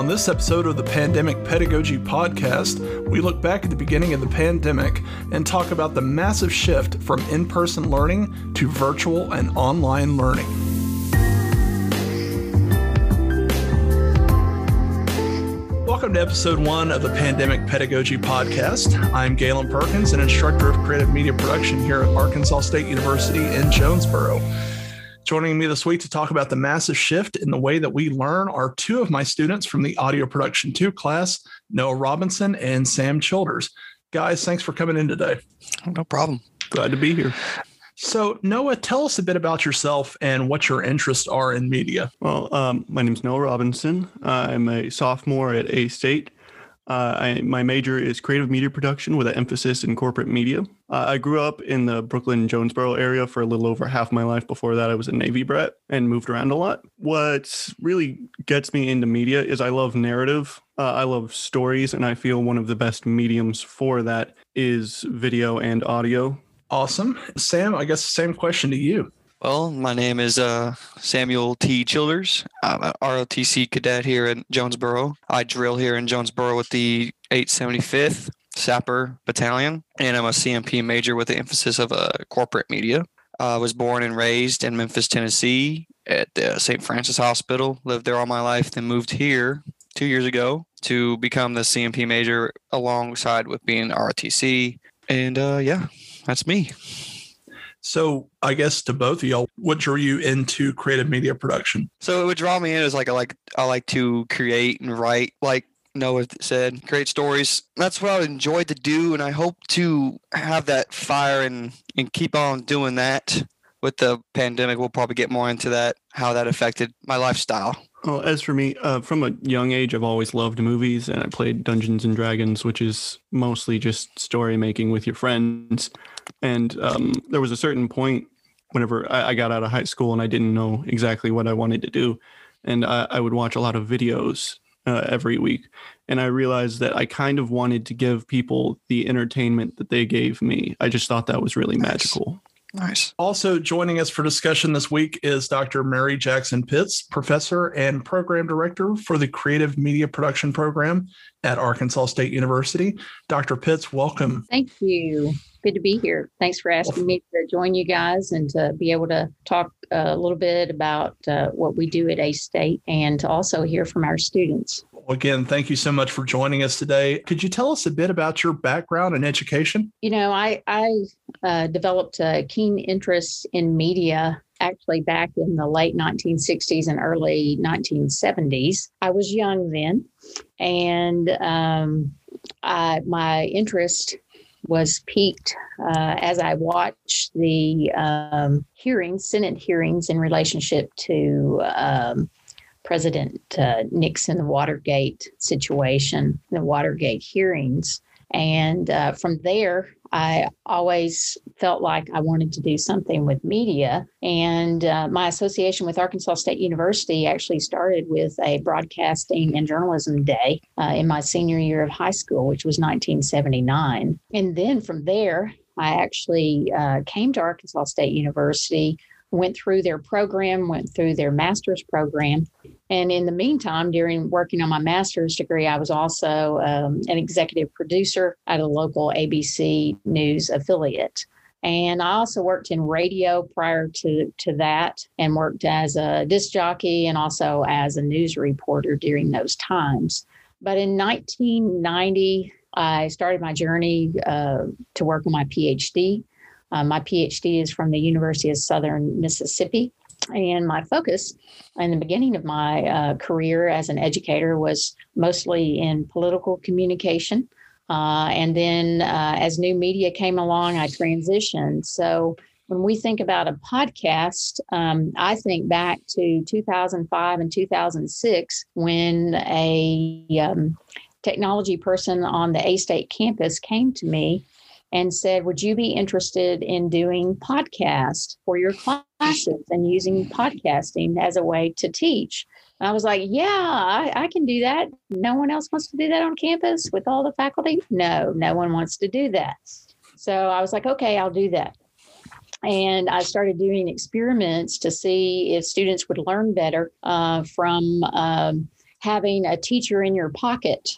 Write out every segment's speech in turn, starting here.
On this episode of the Pandemic Pedagogy Podcast, we look back at the beginning of the pandemic and talk about the massive shift from in person learning to virtual and online learning. Welcome to episode one of the Pandemic Pedagogy Podcast. I'm Galen Perkins, an instructor of creative media production here at Arkansas State University in Jonesboro. Joining me this week to talk about the massive shift in the way that we learn are two of my students from the Audio Production 2 class, Noah Robinson and Sam Childers. Guys, thanks for coming in today. No problem. Glad to be here. So, Noah, tell us a bit about yourself and what your interests are in media. Well, um, my name is Noah Robinson. I'm a sophomore at A State. Uh, I, my major is creative media production with an emphasis in corporate media. Uh, I grew up in the Brookland Jonesboro area for a little over half my life. Before that, I was a Navy brat and moved around a lot. What really gets me into media is I love narrative. Uh, I love stories, and I feel one of the best mediums for that is video and audio. Awesome. Sam, I guess same question to you. Well, my name is uh, Samuel T. Childers. I'm an ROTC cadet here in Jonesboro. I drill here in Jonesboro with the 875th Sapper Battalion, and I'm a CMP major with the emphasis of uh, corporate media. I was born and raised in Memphis, Tennessee at the St. Francis Hospital, lived there all my life, then moved here two years ago to become the CMP major alongside with being ROTC. And uh, yeah, that's me. So I guess to both of y'all, what drew you into creative media production? So it would draw me in as like I like I like to create and write like Noah said, create stories. That's what I enjoyed to do and I hope to have that fire and and keep on doing that. With the pandemic, we'll probably get more into that, how that affected my lifestyle. Well, as for me, uh, from a young age, I've always loved movies, and I played Dungeons and Dragons, which is mostly just story making with your friends. And um, there was a certain point whenever I, I, got out of high school and I didn't know exactly what I wanted to do, and I, I would watch a lot of videos uh, every week, and I realized that I kind of wanted to give people the entertainment that they gave me. I just thought that was really nice. magical. Nice. Also joining us for discussion this week is Dr. Mary Jackson Pitts, professor and program director for the Creative Media Production Program at Arkansas State University. Dr. Pitts, welcome. Thank you. Good to be here. Thanks for asking me to join you guys and to be able to talk a little bit about uh, what we do at A State and to also hear from our students. Again, thank you so much for joining us today. Could you tell us a bit about your background and education? You know, I, I uh, developed a keen interest in media actually back in the late 1960s and early 1970s. I was young then, and um, I, my interest was piqued uh, as I watched the um, hearings, Senate hearings in relationship to um, President uh, Nixon the Watergate situation, the Watergate hearings. And uh, from there, I always felt like I wanted to do something with media. And uh, my association with Arkansas State University actually started with a broadcasting and journalism day uh, in my senior year of high school, which was 1979. And then from there, I actually uh, came to Arkansas State University went through their program, went through their master's program. And in the meantime, during working on my master's degree, I was also um, an executive producer at a local ABC News affiliate. And I also worked in radio prior to, to that and worked as a disc jockey and also as a news reporter during those times. But in 1990, I started my journey uh, to work on my PhD. Uh, my PhD is from the University of Southern Mississippi. And my focus in the beginning of my uh, career as an educator was mostly in political communication. Uh, and then uh, as new media came along, I transitioned. So when we think about a podcast, um, I think back to 2005 and 2006 when a um, technology person on the A State campus came to me and said, Would you be interested in doing podcast for your classes and using podcasting as a way to teach? And I was like, Yeah, I, I, can do that. No one else wants to do that on campus with all the faculty? No, no one wants to do that. So I was like, Okay, I'll do that. And I started doing experiments to see if students would learn better uh, from um, having a teacher in your pocket.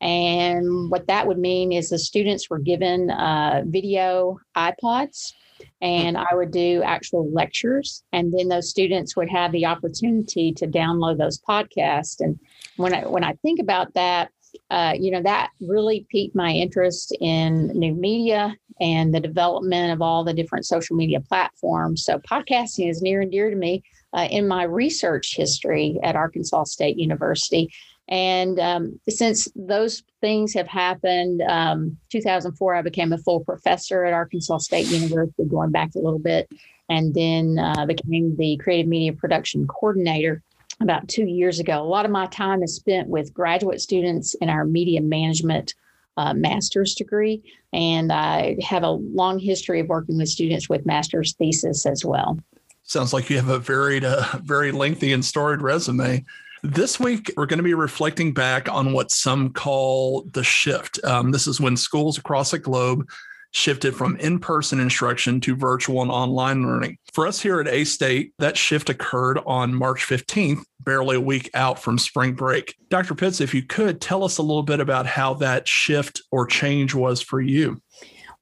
And what that would mean is the students were given uh, video iPods and I would do actual lectures. And then those students would have the opportunity to download those podcasts. And when I when I think about that, uh, you know, that really piqued my interest in new media and the development of all the different social media platforms. So podcasting is near and dear to me uh, in my research history at Arkansas State University. And um, since those things have happened, um, 2004, I became a full professor at Arkansas State University, going back a little bit, and then uh, became the creative media production coordinator about two years ago. A lot of my time is spent with graduate students in our media management uh, master's degree, and I have a long history of working with students with master's thesis as well. Sounds like you have a varied, uh, very lengthy and storied resume. This week, we're going to be reflecting back on what some call the shift. Um, this is when schools across the globe shifted from in person instruction to virtual and online learning. For us here at A State, that shift occurred on March 15th, barely a week out from spring break. Dr. Pitts, if you could tell us a little bit about how that shift or change was for you.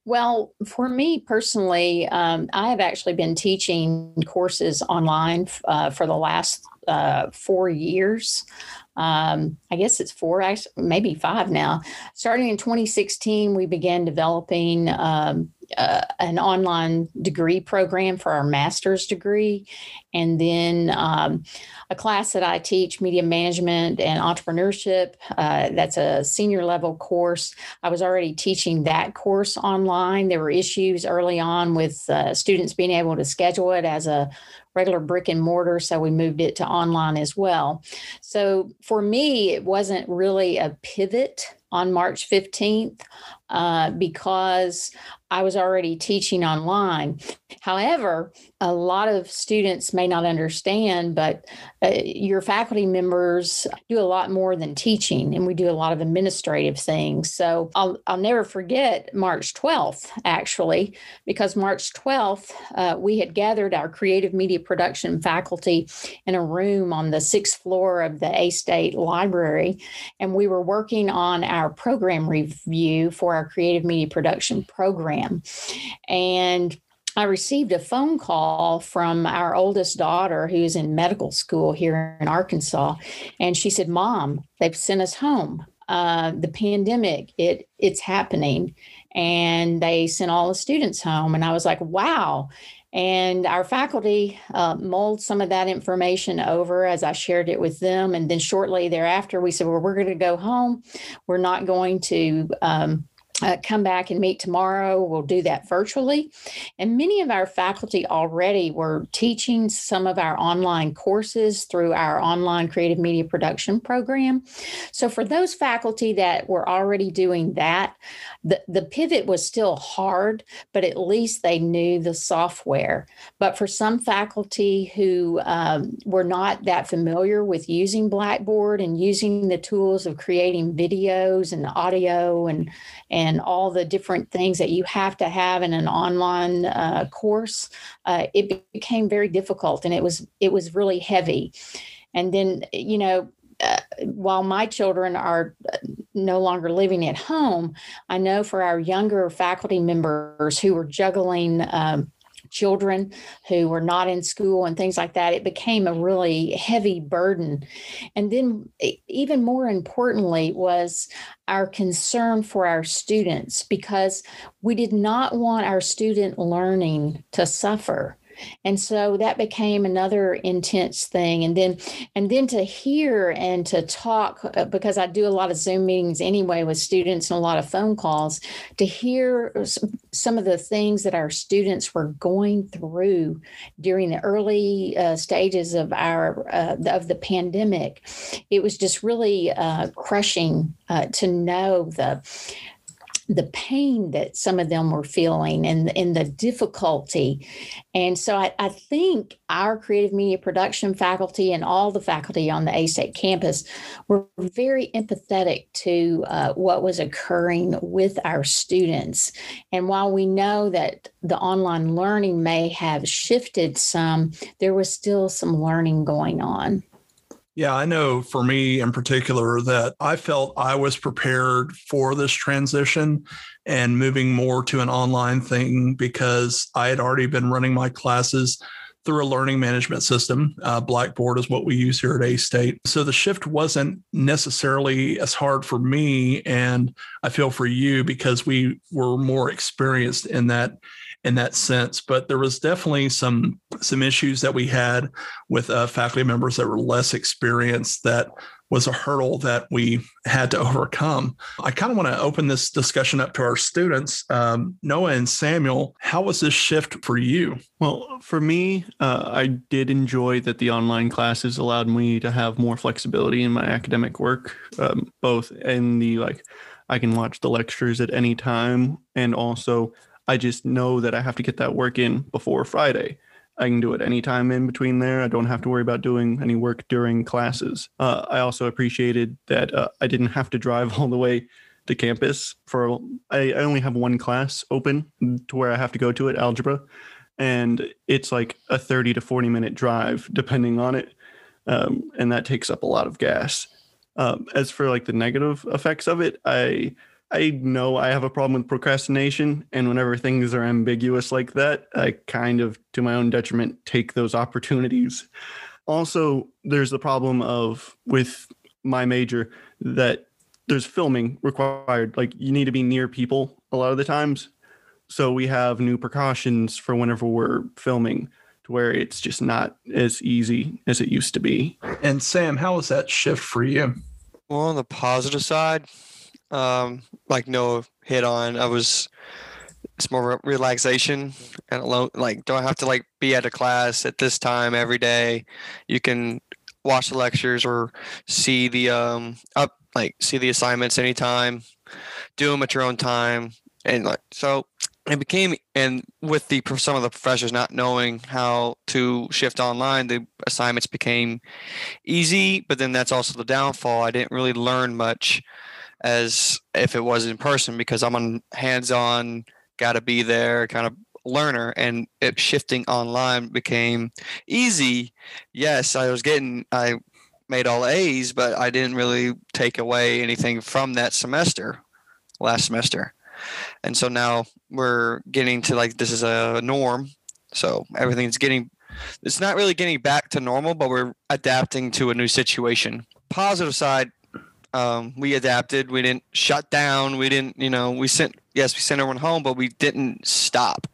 Well, for me personally, um, I have actually been teaching courses online uh, for the last uh, four years. Um, I guess it's four, maybe five now. Starting in 2016, we began developing um, uh, an online degree program for our master's degree. And then um, a class that I teach, media management and entrepreneurship. Uh, that's a senior level course. I was already teaching that course online. There were issues early on with uh, students being able to schedule it as a regular brick and mortar. So we moved it to online as well. So for me, it wasn't really a pivot on March 15th uh, because I was already teaching online. However, a lot of students may not understand, but uh, your faculty members do a lot more than teaching, and we do a lot of administrative things. So I'll, I'll never forget March 12th, actually, because March 12th, uh, we had gathered our creative media production faculty in a room on the sixth floor of the A State Library, and we were working on our program review for our creative media production program. And I received a phone call from our oldest daughter who's in medical school here in Arkansas. And she said, Mom, they've sent us home. Uh, the pandemic, it it's happening. And they sent all the students home. And I was like, wow. And our faculty uh, mulled some of that information over as I shared it with them. And then shortly thereafter, we said, well, we're going to go home. We're not going to um, uh, come back and meet tomorrow. We'll do that virtually. And many of our faculty already were teaching some of our online courses through our online creative media production program. So, for those faculty that were already doing that, the, the pivot was still hard, but at least they knew the software. But for some faculty who um, were not that familiar with using Blackboard and using the tools of creating videos and audio and, and and all the different things that you have to have in an online uh, course, uh, it became very difficult, and it was it was really heavy. And then you know. Uh, while my children are uh, no longer living at home, I know for our younger faculty members who were juggling um, children who were not in school and things like that, it became a really heavy burden. And then, even more importantly, was our concern for our students because we did not want our student learning to suffer and so that became another intense thing. And then and then to hear and to talk uh, because i do a lot of zoom meetings anyway with students and a lot of phone calls to hear some of the things that our students were going through during the early uh, stages of our uh, of the pandemic it was just really uh, crushing uh, to know the the pain that some of them were feeling and, and the difficulty. And so I, I think our creative media production faculty and all the faculty on the A State campus were very empathetic to uh, what was occurring with our students. And while we know that the online learning may have shifted some, there was still some learning going on. Yeah, I know for me in particular that I felt I was prepared for this transition and moving more to an online thing because I had already been running my classes through a learning management system. Uh, Blackboard is what we use here at A State. So the shift wasn't necessarily as hard for me, and I feel for you because we were more experienced in that in that sense. But there was definitely some some issues that we had with uh, faculty members that were less experienced that was a hurdle that we had to overcome. I kind of want to open this discussion up to our students. Um, Noah and Samuel, how was this shift for you? Well, for me, uh, I did enjoy that the online classes allowed me to have more flexibility in my academic work, um, both in the like, I can watch the lectures at any time, and also I just know that I have to get that work in before Friday. I can do it anytime in between there. I don't have to worry about doing any work during classes. Uh, I also appreciated that uh, I didn't have to drive all the way to campus for. I, I only have one class open to where I have to go to it, algebra, and it's like a thirty to forty minute drive depending on it, um, and that takes up a lot of gas. Um, as for like the negative effects of it, I I know I have a problem with procrastination. And whenever things are ambiguous like that, I kind of, to my own detriment, take those opportunities. Also, there's the problem of with my major that there's filming required. Like you need to be near people a lot of the times. So we have new precautions for whenever we're filming to where it's just not as easy as it used to be. And Sam, how was that shift for you? Well, on the positive side, um, like Noah hit on. I was it's more relaxation and alone. Like don't have to like be at a class at this time every day. You can watch the lectures or see the um up like see the assignments anytime. Do them at your own time and like so it became and with the some of the professors not knowing how to shift online the assignments became easy but then that's also the downfall i didn't really learn much as if it was in person because I'm on hands on, got to be there kind of learner and it shifting online became easy. Yes, I was getting, I made all A's, but I didn't really take away anything from that semester, last semester. And so now we're getting to like this is a norm. So everything's getting, it's not really getting back to normal, but we're adapting to a new situation. Positive side, um, we adapted. We didn't shut down. We didn't, you know, we sent, yes, we sent everyone home, but we didn't stop.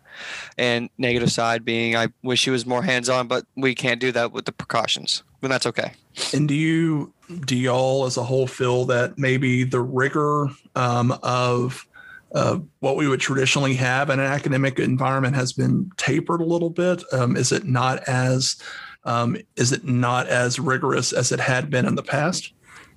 And negative side being, I wish he was more hands on, but we can't do that with the precautions. But that's okay. And do you, do y'all as a whole feel that maybe the rigor um, of uh, what we would traditionally have in an academic environment has been tapered a little bit? Um, is it not as, um, is it not as rigorous as it had been in the past?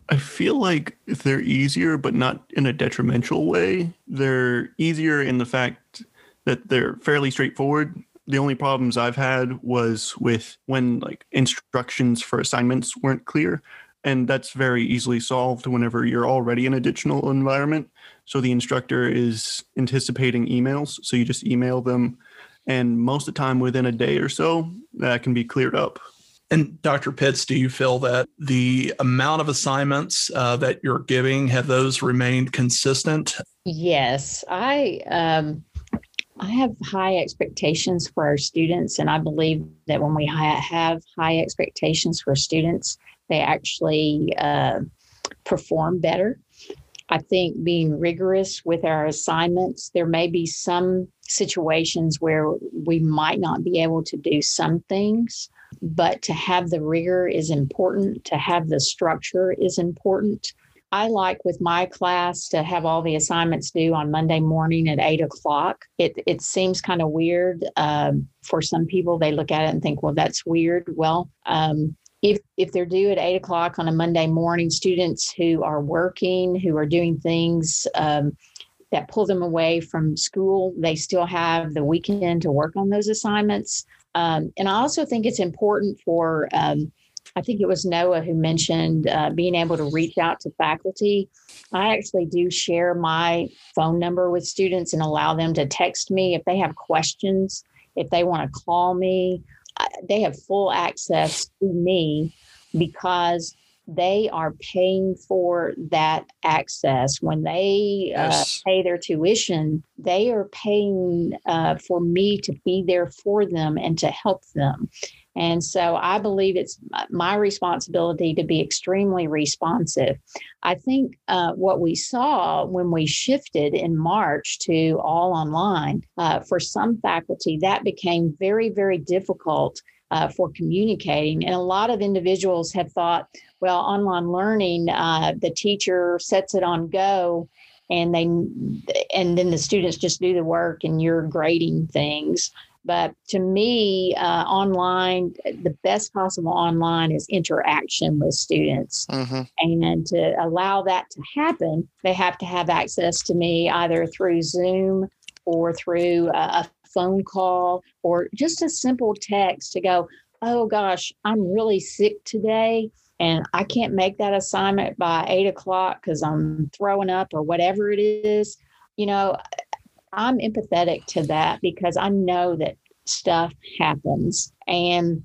I feel like they're easier, but not in a detrimental way. They're easier in the fact that they're fairly straightforward. The only problems I've had was with when like instructions for assignments weren't clear. And that's very easily solved whenever you're already in a digital environment. So the instructor is anticipating emails. So you just email them. And most of the time, within a day or so, that can be cleared up. And Dr. Pitts, do you feel that the amount of assignments uh, that you're giving have those remained consistent? Yes, I um, I have high expectations for our students, and I believe that when we ha- have high expectations for students, they actually uh, perform better. I think being rigorous with our assignments, there may be some situations where we might not be able to do some things but to have the rigor is important, to have the structure is important. I like with my class to have all the assignments due on Monday morning at eight o'clock. It it seems kind of weird um, for some people. They look at it and think, "Well, that's weird." Well, um, if if they're due at eight o'clock on a Monday morning, students who are working, who are doing things um, that pull them away from school, they still have the weekend to work on those assignments. Um, and I also think it's important for, um, I think it was Noah who mentioned uh, being able to reach out to faculty. I actually do share my phone number with students and allow them to text me if they have questions, if they want to call me. They have full access to me because they are paying for that access. When they Yes. uh, pay their tuition, they are paying uh, for me to be there for them and to help them. And so I believe it's my responsibility to be extremely responsive. I think uh, what we saw when we shifted in March to all online, uh, for some faculty, that became very, very difficult uh, for communicating. And a lot of individuals have thought, well, online learning, uh, the teacher sets it on go and they and then the students just do the work and you're grading things. But to me uh, online the best possible online is interaction with students. Hmm and to allow that to happen they have to have access to me either through zoom or through a, a phone call or just a simple text to go oh gosh i'm really sick today and i can't make that assignment by eight o'clock because i'm throwing up or whatever it is. You know i'm empathetic to that because i know that stuff happens and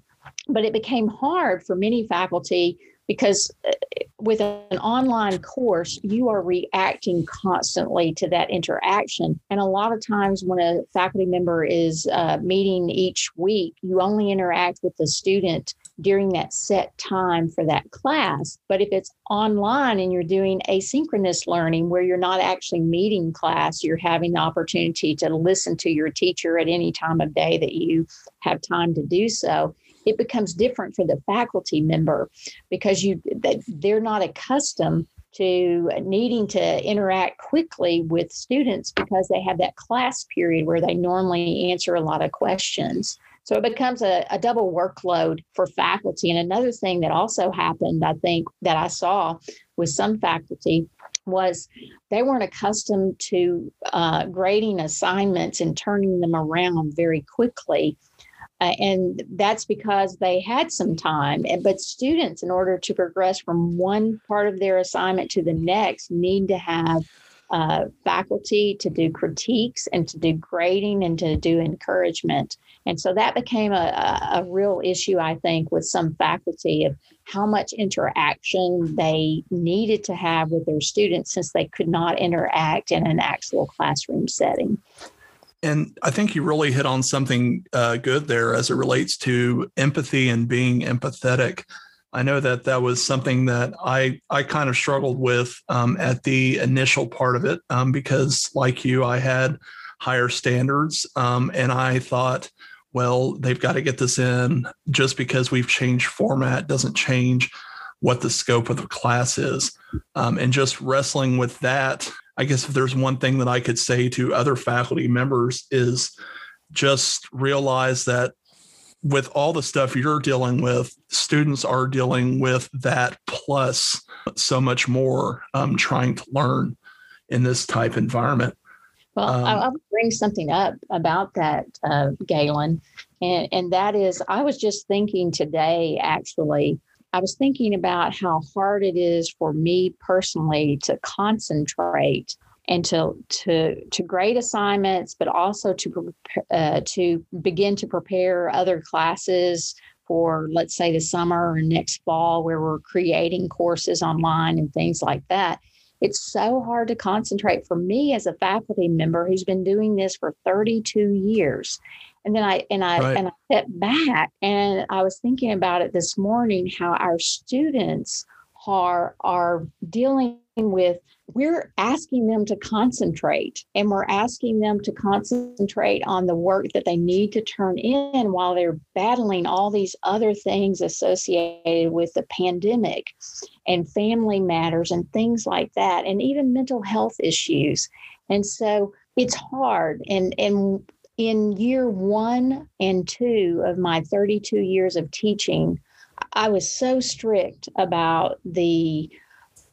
but it became hard for many faculty because uh, with an online course, you are reacting constantly to that interaction. And a lot of times, when a faculty member is uh, meeting each week, you only interact with the student during that set time for that class. But if it's online and you're doing asynchronous learning where you're not actually meeting class, you're having the opportunity to listen to your teacher at any time of day that you have time to do so it becomes different for the faculty member because you they're not accustomed to needing to interact quickly with students because they have that class period where they normally answer a lot of questions. So it becomes a, a double workload for faculty. And another thing that also happened i think that i saw with some faculty was they weren't accustomed to uh, grading assignments and turning them around very quickly uh, and that's because they had some time. But students, in order to progress from one part of their assignment to the next, need to have uh, faculty to do critiques and to do grading and to do encouragement. And so that became a, a, a real issue, I think, with some faculty of how much interaction they needed to have with their students since they could not interact in an actual classroom setting. And I think you really hit on something uh, good there as it relates to empathy and being empathetic. I know that that was something that I I kind of struggled with um, at the initial part of it um, because, like you, I had higher standards, um, and I thought, well, they've got to get this in. Just because we've changed format doesn't change what the scope of the class is, um, and just wrestling with that I guess if there's one thing that I could say to other faculty members is just realize that with all the stuff you're dealing with, students are dealing with that plus so much more um, trying to learn in this type environment. Well, Um, I'll bring something up about that, uh, Galen, and and that is, I was just thinking today. Actually, I was thinking about how hard it is for me personally to concentrate and to to to grade assignments, but also to uh, to begin to prepare other classes for, let's say, the summer or next fall, where we're creating courses online and things like that. It's so hard to concentrate for me as a faculty member who's been doing this for 32 years and then i and i Right. and i stepped back and i was thinking about it this morning how our students are are dealing with we're asking them to concentrate and we're asking them to concentrate on the work that they need to turn in while they're battling all these other things associated with the pandemic and family matters and things like that and even mental health issues and so it's hard and and in year 1 and 2 of my 32 years of teaching I was so strict about the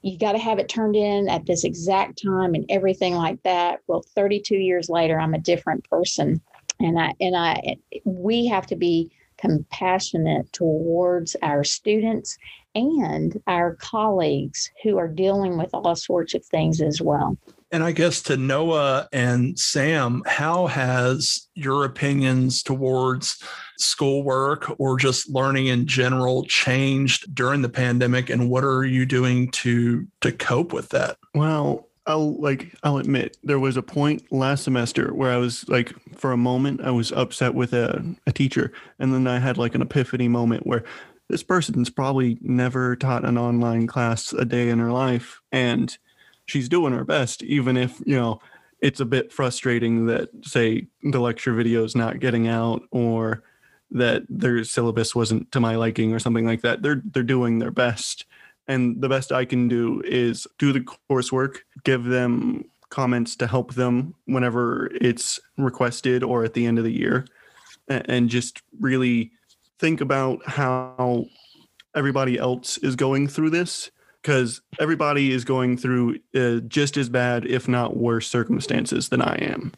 you got to have it turned in at this exact time and everything like that. Well, 32 years later, I'm a different person, and I and I we have to be compassionate towards our students and our colleagues who are dealing with all sorts of things as well. And I guess to Noah and Sam, how has your opinions towards schoolwork or just learning in general changed during the pandemic and what are you doing to to cope with that? Well, I'll like I'll admit there was a point last semester where I was like for a moment I was upset with a, a teacher and then I had like an epiphany moment where this person's probably never taught an online class a day in her life and she's doing her best even if you know it's a bit frustrating that say the lecture video is not getting out or that their syllabus wasn't to my liking or something like that. They're they're doing their best. And the best i can do is do the coursework give them comments to help them whenever it's requested or at the end of the year and just really think about how everybody else is going through this because everybody is going through uh, just as bad, if not worse, circumstances than I am.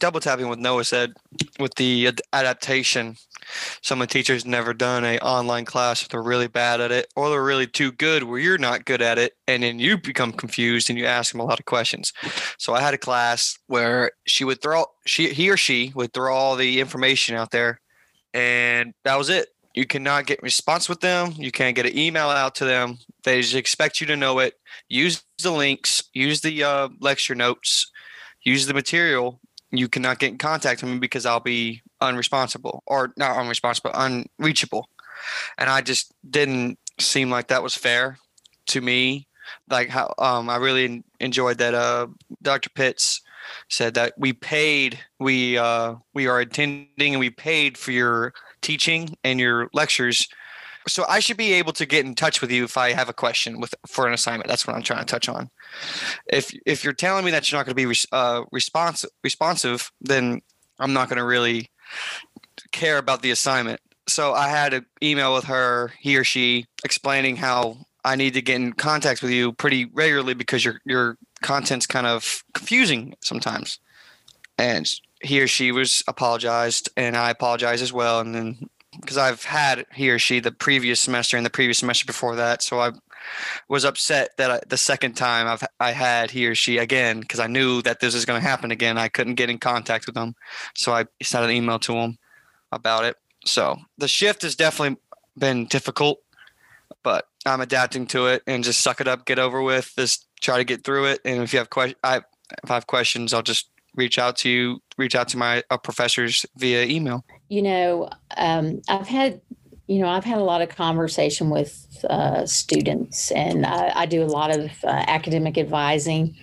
Double tapping what Noah said with the adaptation. Some of the teachers never done a online class they're really bad at it, or they're really too good where you're not good at it, and then you become confused and you ask them a lot of questions. So I had a class where she would throw she he or she would throw all the information out there, and that was it. You cannot get response with them. You can't get an email out to them. They just expect you to know it. Use the links. Use the uh, lecture notes. Use the material. You cannot get in contact with me because I'll be unresponsible or not unresponsible, unreachable. And I just didn't seem like that was fair to me. Like how um, I really enjoyed that uh, Dr. Pitts said that we paid, we uh, we are attending and we paid for your teaching and your lectures. So I should be able to get in touch with you if I have a question with for an assignment. That's what I'm trying to touch on. If if you're telling me that you're not going to be uh, responsive responsive, then I'm not going to really care about the assignment. So I had an email with her, he or she, explaining how I need to get in contact with you pretty regularly because your your content's kind of confusing sometimes. And he or she was apologized, and I apologized as well. And then because I've had he or she the previous semester and the previous semester before that, so I was upset that I, the second time I've I had he or she again because I knew that this is going to happen again. I couldn't get in contact with them, so I sent an email to them about it. So the shift has definitely been difficult, but I'm adapting to it and just suck it up, get over with, just try to get through it. And if you have questions, I if I have questions, I'll just reach out to reach out to my uh, professors via email. You know, um, I've had, you know, I've had a lot of conversation with uh, students, and I, I, do a lot of uh, academic advising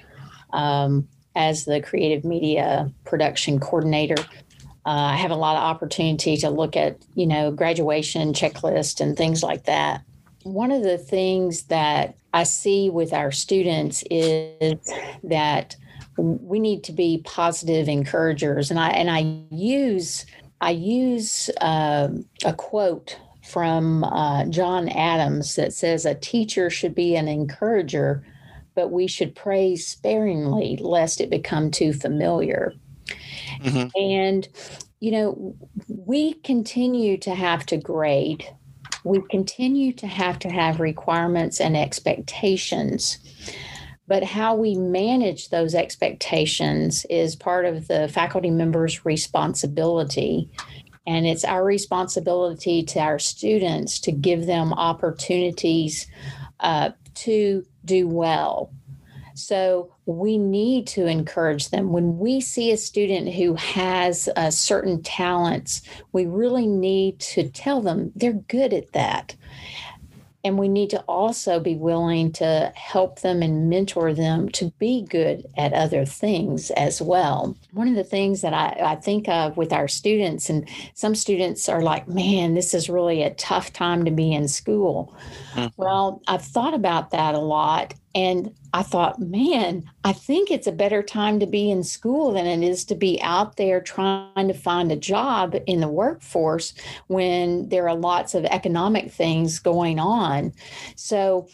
um, as the creative media production coordinator. Uh, I have a lot of opportunity to look at, you know, graduation checklist and things like that. One of the things that I see with our students is that we need to be positive encouragers. And i and i use i use uh, a quote from uh, john adams that says a teacher should be an encourager but we should praise sparingly lest it become too familiar. Mm-hmm. and you know we continue to have to grade. We continue to have to have requirements and expectations but how we manage those expectations is part of the faculty members' responsibility. And it's our responsibility to our students to give them opportunities uh, to do well. So we need to encourage them. When we see a student who has uh, certain talents, we really need to tell them they're good at that. And we need to also be willing to help them and mentor them to be good at other things as well. One of the things that I, I think of with our students, and some students are like, man, this is really a tough time to be in school. Mm-hmm. Well, I've thought about that a lot. And I thought, man, I think it's a better time to be in school than it is to be out there trying to find a job in the workforce when there are lots of economic things going on. So,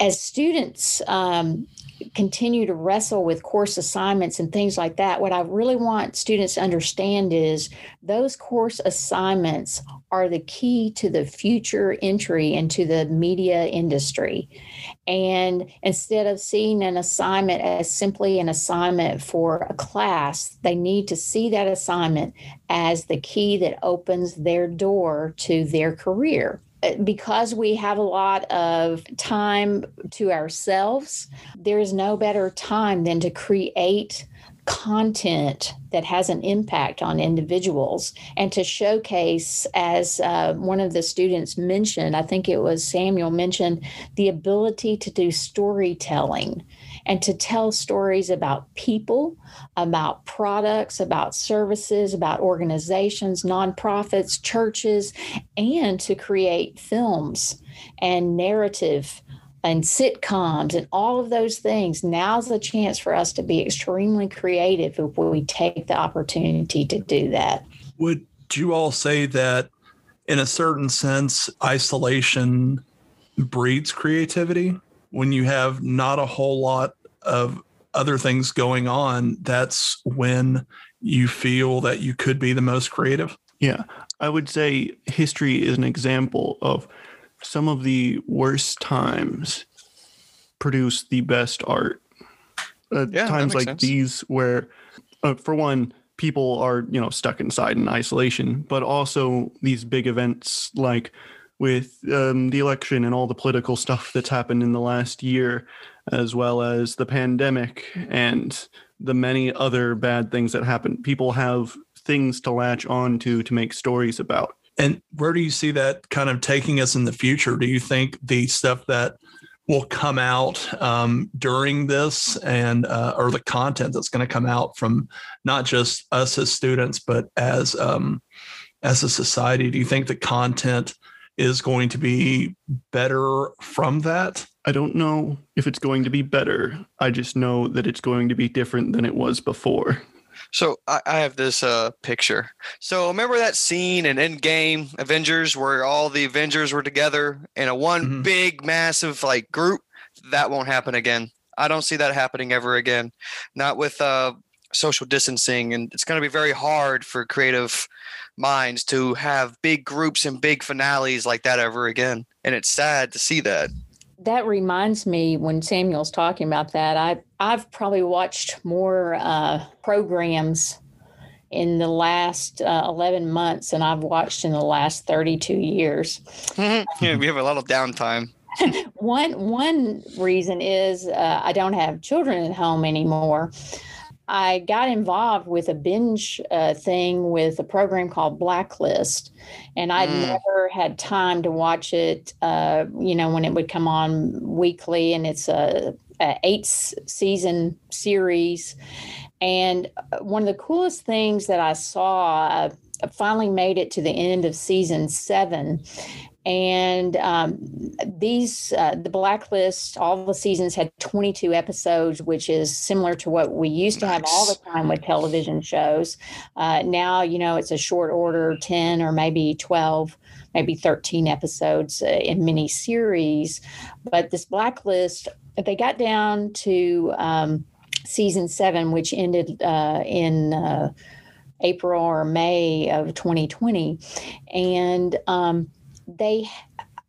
as students, um, continue to wrestle with course assignments and things like that, what I really want students to understand is those course assignments are the key to the future entry into the media industry. And instead of seeing an assignment as simply an assignment for a class, they need to see that assignment as the key that opens their door to their career because we have a lot of time to ourselves, there is no better time than to create content that has an impact on individuals and to showcase, as uh, one of the students mentioned, I think it was Samuel mentioned, the ability to do storytelling and to tell stories about people, about products, about services, about organizations, nonprofits, churches, and to create films and narrative and sitcoms and all of those things. Now's the chance for us to be extremely creative if we take the opportunity to do that. Would you all say that, in a certain sense, isolation breeds creativity? When you have not a whole lot of other things going on, that's when you feel that you could be the most creative? Yeah. I would say history is an example of some of the worst times produce the best art. Uh, Yeah, times like sense. these, where, uh, for one, people are you know stuck inside in isolation, but also these big events like with um, the election and all the political stuff that's happened in the last year, as well as the pandemic and the many other bad things that happen. People have things to latch on to to make stories about. And where do you see that kind of taking us in the future? Do you think the stuff that will come out um, during this and uh, or the content that's going to come out from not just us as students but as um, as a society do you think the content is going to be better from that I don't know if it's going to be better. I just know that it's going to be different than it was before. So I, I have this uh, picture. So remember that scene in Endgame Avengers where all the Avengers were together in a one Mhm. big massive like group? That won't happen again. I don't see that happening ever again. Not with uh, social distancing, and it's going to be very hard for creative minds to have big groups and big finales like that ever again. And it's sad to see that. That reminds me when Samuel's talking about that, I, I've probably watched more uh, programs in the last uh, 11 months than I've watched in the last 32 years. yeah, we have a lot of downtime. One one reason is uh, I don't have children at home anymore. I got involved with a binge uh, thing with a program called Blacklist, and I'd Mm. never had time to watch it. Uh, you know, when it would come on weekly, and it's a, a eight season series. And uh, one of the coolest things that I saw, uh, finally made it to the end of season seven, and um, these uh, the blacklist all the seasons had 22 episodes which is similar to what we used to have all the time with television shows. Uh, now you know it's a short order 10 or maybe 12 maybe 13 episodes uh, in mini series. But this blacklist they got down to um, season seven which ended uh, in uh, april or may of 2020 and um, they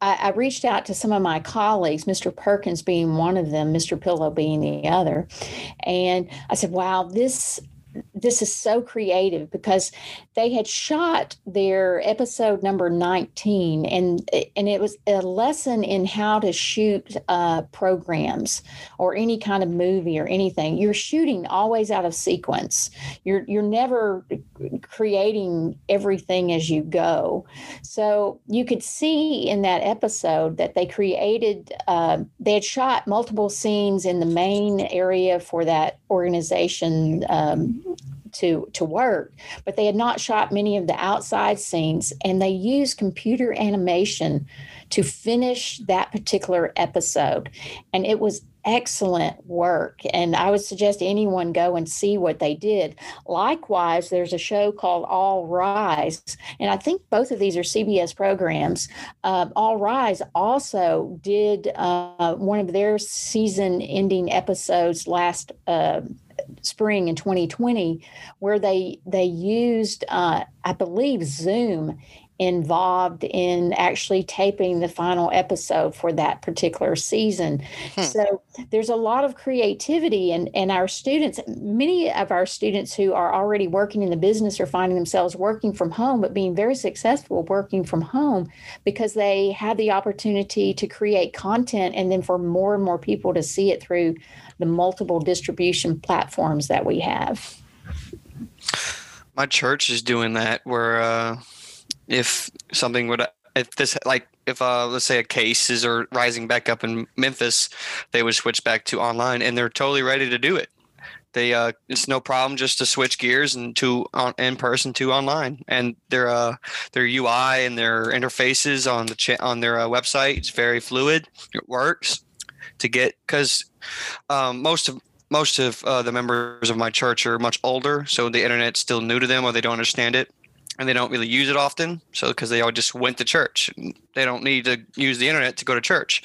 I, I reached out to some of my colleagues, Mr. Perkins being one of them, Mr. Pillow being the other, and I said, "Wow, this this is so creative because they had shot their episode number 19 and and it was a lesson in how to shoot uh, programs or any kind of movie or anything. You're shooting always out of sequence. You're you're never creating everything as you go. So you could see in that episode that they created, uh, they had shot multiple scenes in the main area for that organization um, to to work, but they had not shot many of the outside scenes, and they used computer animation to finish that particular episode, and it was excellent work. And I would suggest anyone go and see what they did. Likewise, there's a show called All Rise. And I think both of these are CBS programs. Uh, All Rise also did uh, one of their season ending episodes last. Uh, spring in 2020 where they they used uh, i believe zoom involved in actually taping the final episode for that particular season. Hmm. So there's a lot of creativity and and our students many of our students who are already working in the business are finding themselves working from home but being very successful working from home because they have the opportunity to create content and then for more and more people to see it through the multiple distribution platforms that we have. My church is doing that where uh if something would if this like if uh let's say a case is rising back up in Memphis, they would switch back to online and they're totally ready to do it. They uh it's no problem just to switch gears and to on in person to online and their uh their UI and their interfaces on the cha- on their uh, website it's very fluid. It works to get because um, most of most of uh, the members of my church are much older, so the internet's still new to them or they don't understand it and they don't really use it often. So because they all just went to church, they don't need to use the internet to go to church.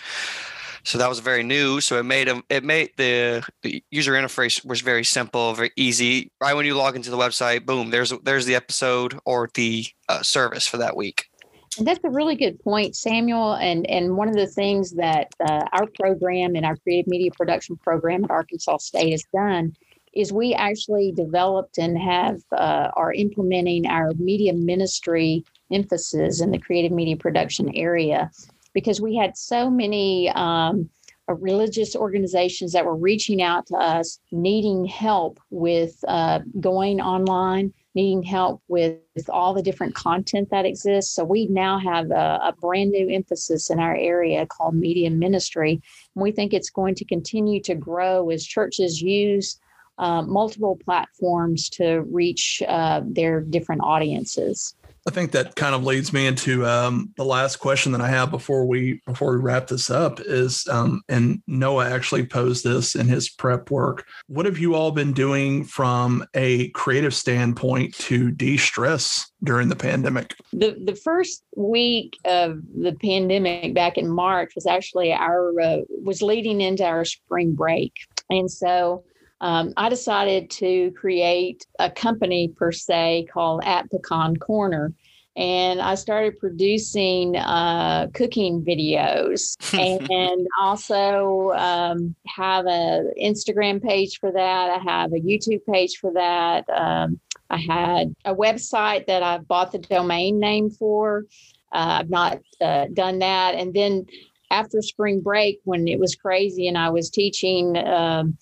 So that was very new. So it made. It made the, the user interface was very simple, very easy. Right when you log into the website, boom, there's there's the episode or the uh, service for that week. That's a really good point, Samuel. And and one of the things that uh, our program and our creative media production program at Arkansas State has done is we actually developed and have uh, are implementing our media ministry emphasis in the creative media production area because we had so many um, uh, religious organizations that were reaching out to us needing help with uh, going online needing help with, with, all the different content that exists so we now have a, a brand new emphasis in our area called media ministry and we think it's going to continue to grow as churches use uh, multiple platforms to reach uh, their different audiences. I think that kind of leads me into um, the last question that I have before we before we wrap this up is, um, and Noah actually posed this in his prep work. What have you all been doing from a creative standpoint to de-stress during the pandemic? The the first week of the pandemic back in March was actually our uh, was leading into our spring break, and so um, I decided to create a company per se called At Pecan Corner. And I started producing uh, cooking videos and also um, have an Instagram page for that. I have a YouTube page for that. Um, I had a website that I bought the domain name for. Uh, I've not uh, done that. And then after spring break, when it was crazy and I was teaching, um,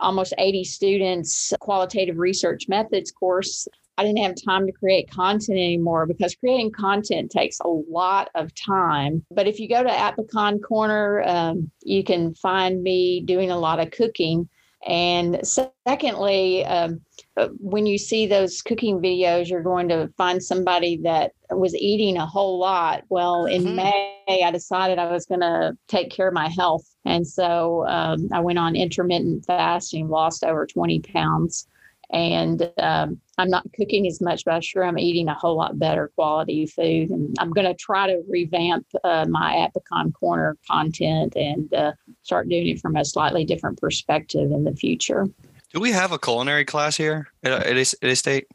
almost 80 students qualitative research methods course I didn't have time to create content anymore because creating content takes a lot of time. But if you go to At Pecan Corner, um, you can find me doing a lot of cooking. And secondly, um, uh, when you see those cooking videos, you're going to find somebody that was eating a whole lot. Well, in mm-hmm. May, I decided I was going to take care of my health. And so um, I went on intermittent fasting, lost over 20 pounds. And um, I'm not cooking as much, but I'm sure I'm eating a whole lot better quality food. And I'm going to try to revamp uh, my At Pecan Corner content and uh, start doing it from a slightly different perspective in the future. Do we have a culinary class here at, at, at State?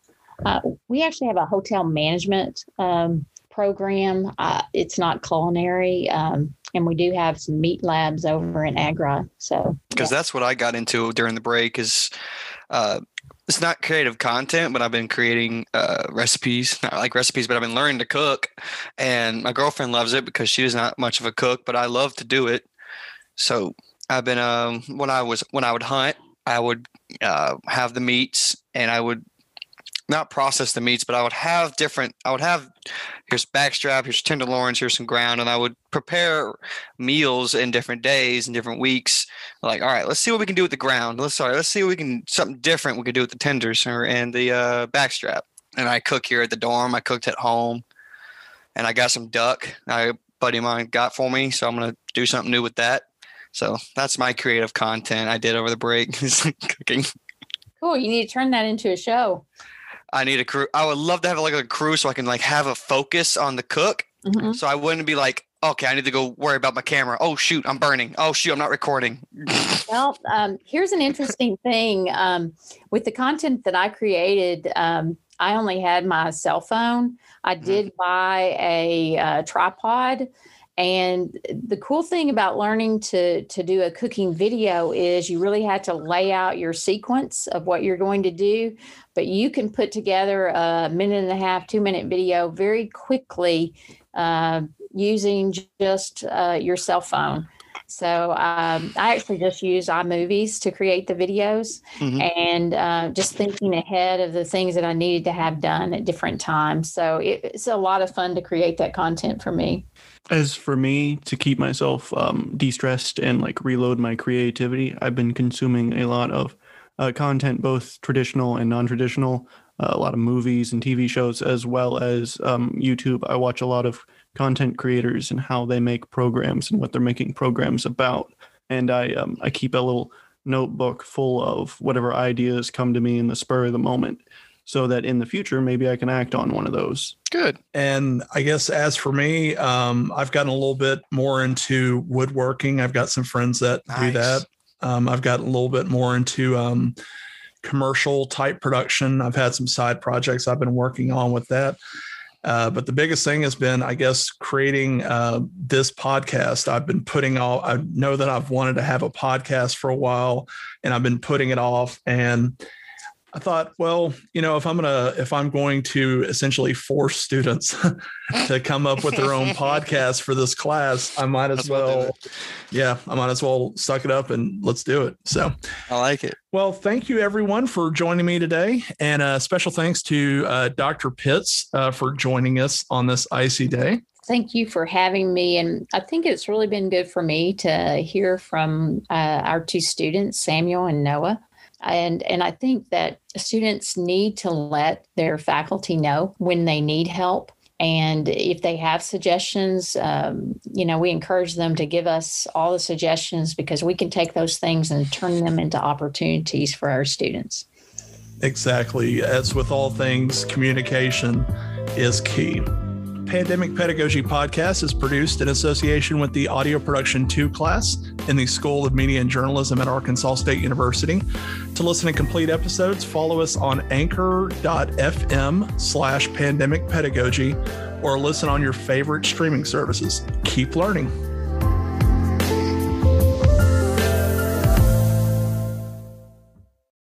Uh, we actually have a hotel management um, program. Uh, it's not culinary, um, and we do have some meat labs over in Agra. So because yeah. that's what I got into during the break is. Uh, it's not creative content, but I've been creating uh, recipes, not like recipes, but I've been learning to cook. And my girlfriend loves it because she is not much of a cook, but I love to do it. So I've been um, when I was when I would hunt, I would uh, have the meats and I would not process the meats, but I would have different. I would have here's backstrap, here's tenderloins, here's some ground, and I would prepare meals in different days and different weeks. Like, all right, let's see what we can do with the ground. Let's sorry, let's see what we can something different we could do with the tenders or and the uh, backstrap. And I cook here at the dorm. I cooked at home, and I got some duck. I buddy of mine got for me, so I'm gonna do something new with that. So that's my creative content I did over the break is cooking. Cool. You need to turn that into a show. I need a crew. I would love to have like a crew so I can like have a focus on the cook. Mhm. So I wouldn't be like, okay, I need to go worry about my camera. Oh shoot, I'm burning. Oh shoot, I'm not recording. Well, um, here's an interesting thing. Um, with the content that I created, um, I only had my cell phone. I Mhm. did buy a, uh tripod. And the cool thing about learning to to do a cooking video is you really had to lay out your sequence of what you're going to do, but you can put together a minute and a half, two minute video very quickly uh, using just uh, your cell phone. So um, I actually just use iMovies to create the videos Mhm. and uh, just thinking ahead of the things that I needed to have done at different times. So it, it's a lot of fun to create that content for me. As for me, to keep myself um, de stressed and like reload my creativity, I've been consuming a lot of uh, content, both traditional and non traditional, uh, a lot of movies and TV shows, as well as um, YouTube. I watch a lot of content creators and how they make programs and what they're making programs about. And I, um, I keep a little notebook full of whatever ideas come to me in the spur of the moment so that in the future, maybe I can act on one of those. Good. And I guess as for me, um, I've gotten a little bit more into woodworking. I've got some friends that do that. Um, I've gotten a little bit more into um, commercial type production. I've had some side projects I've been working on with that. Uh, but the biggest thing has been, I guess, creating uh, this podcast. I've been putting all, I know that I've wanted to have a podcast for a while and I've been putting it off. And I thought, well, you know, if I'm gonna if I'm going to essentially force students to come up with their own podcast for this class, I might as That's what I'll do well, yeah, I might as well suck it up and let's do it. So, I like it. well, thank you everyone for joining me today, and uh, special thanks to uh, Dr. Pitts uh, for joining us on this icy day. Thank you for having me. And I think it's really been good for me to hear from uh, our two students, Samuel and Noah. And, and I think that students need to let their faculty know when they need help. And if they have suggestions, um, you know, we encourage them to give us all the suggestions because we can take those things and turn them into opportunities for our students. Exactly. As with all things, communication is key. Pandemic Pedagogy Podcast is produced in association with the Audio Production 2 class in the School of Media and Journalism at Arkansas State University. To listen to complete episodes, follow us on anchor.fm slash pandemic pedagogy or listen on your favorite streaming services. Keep learning.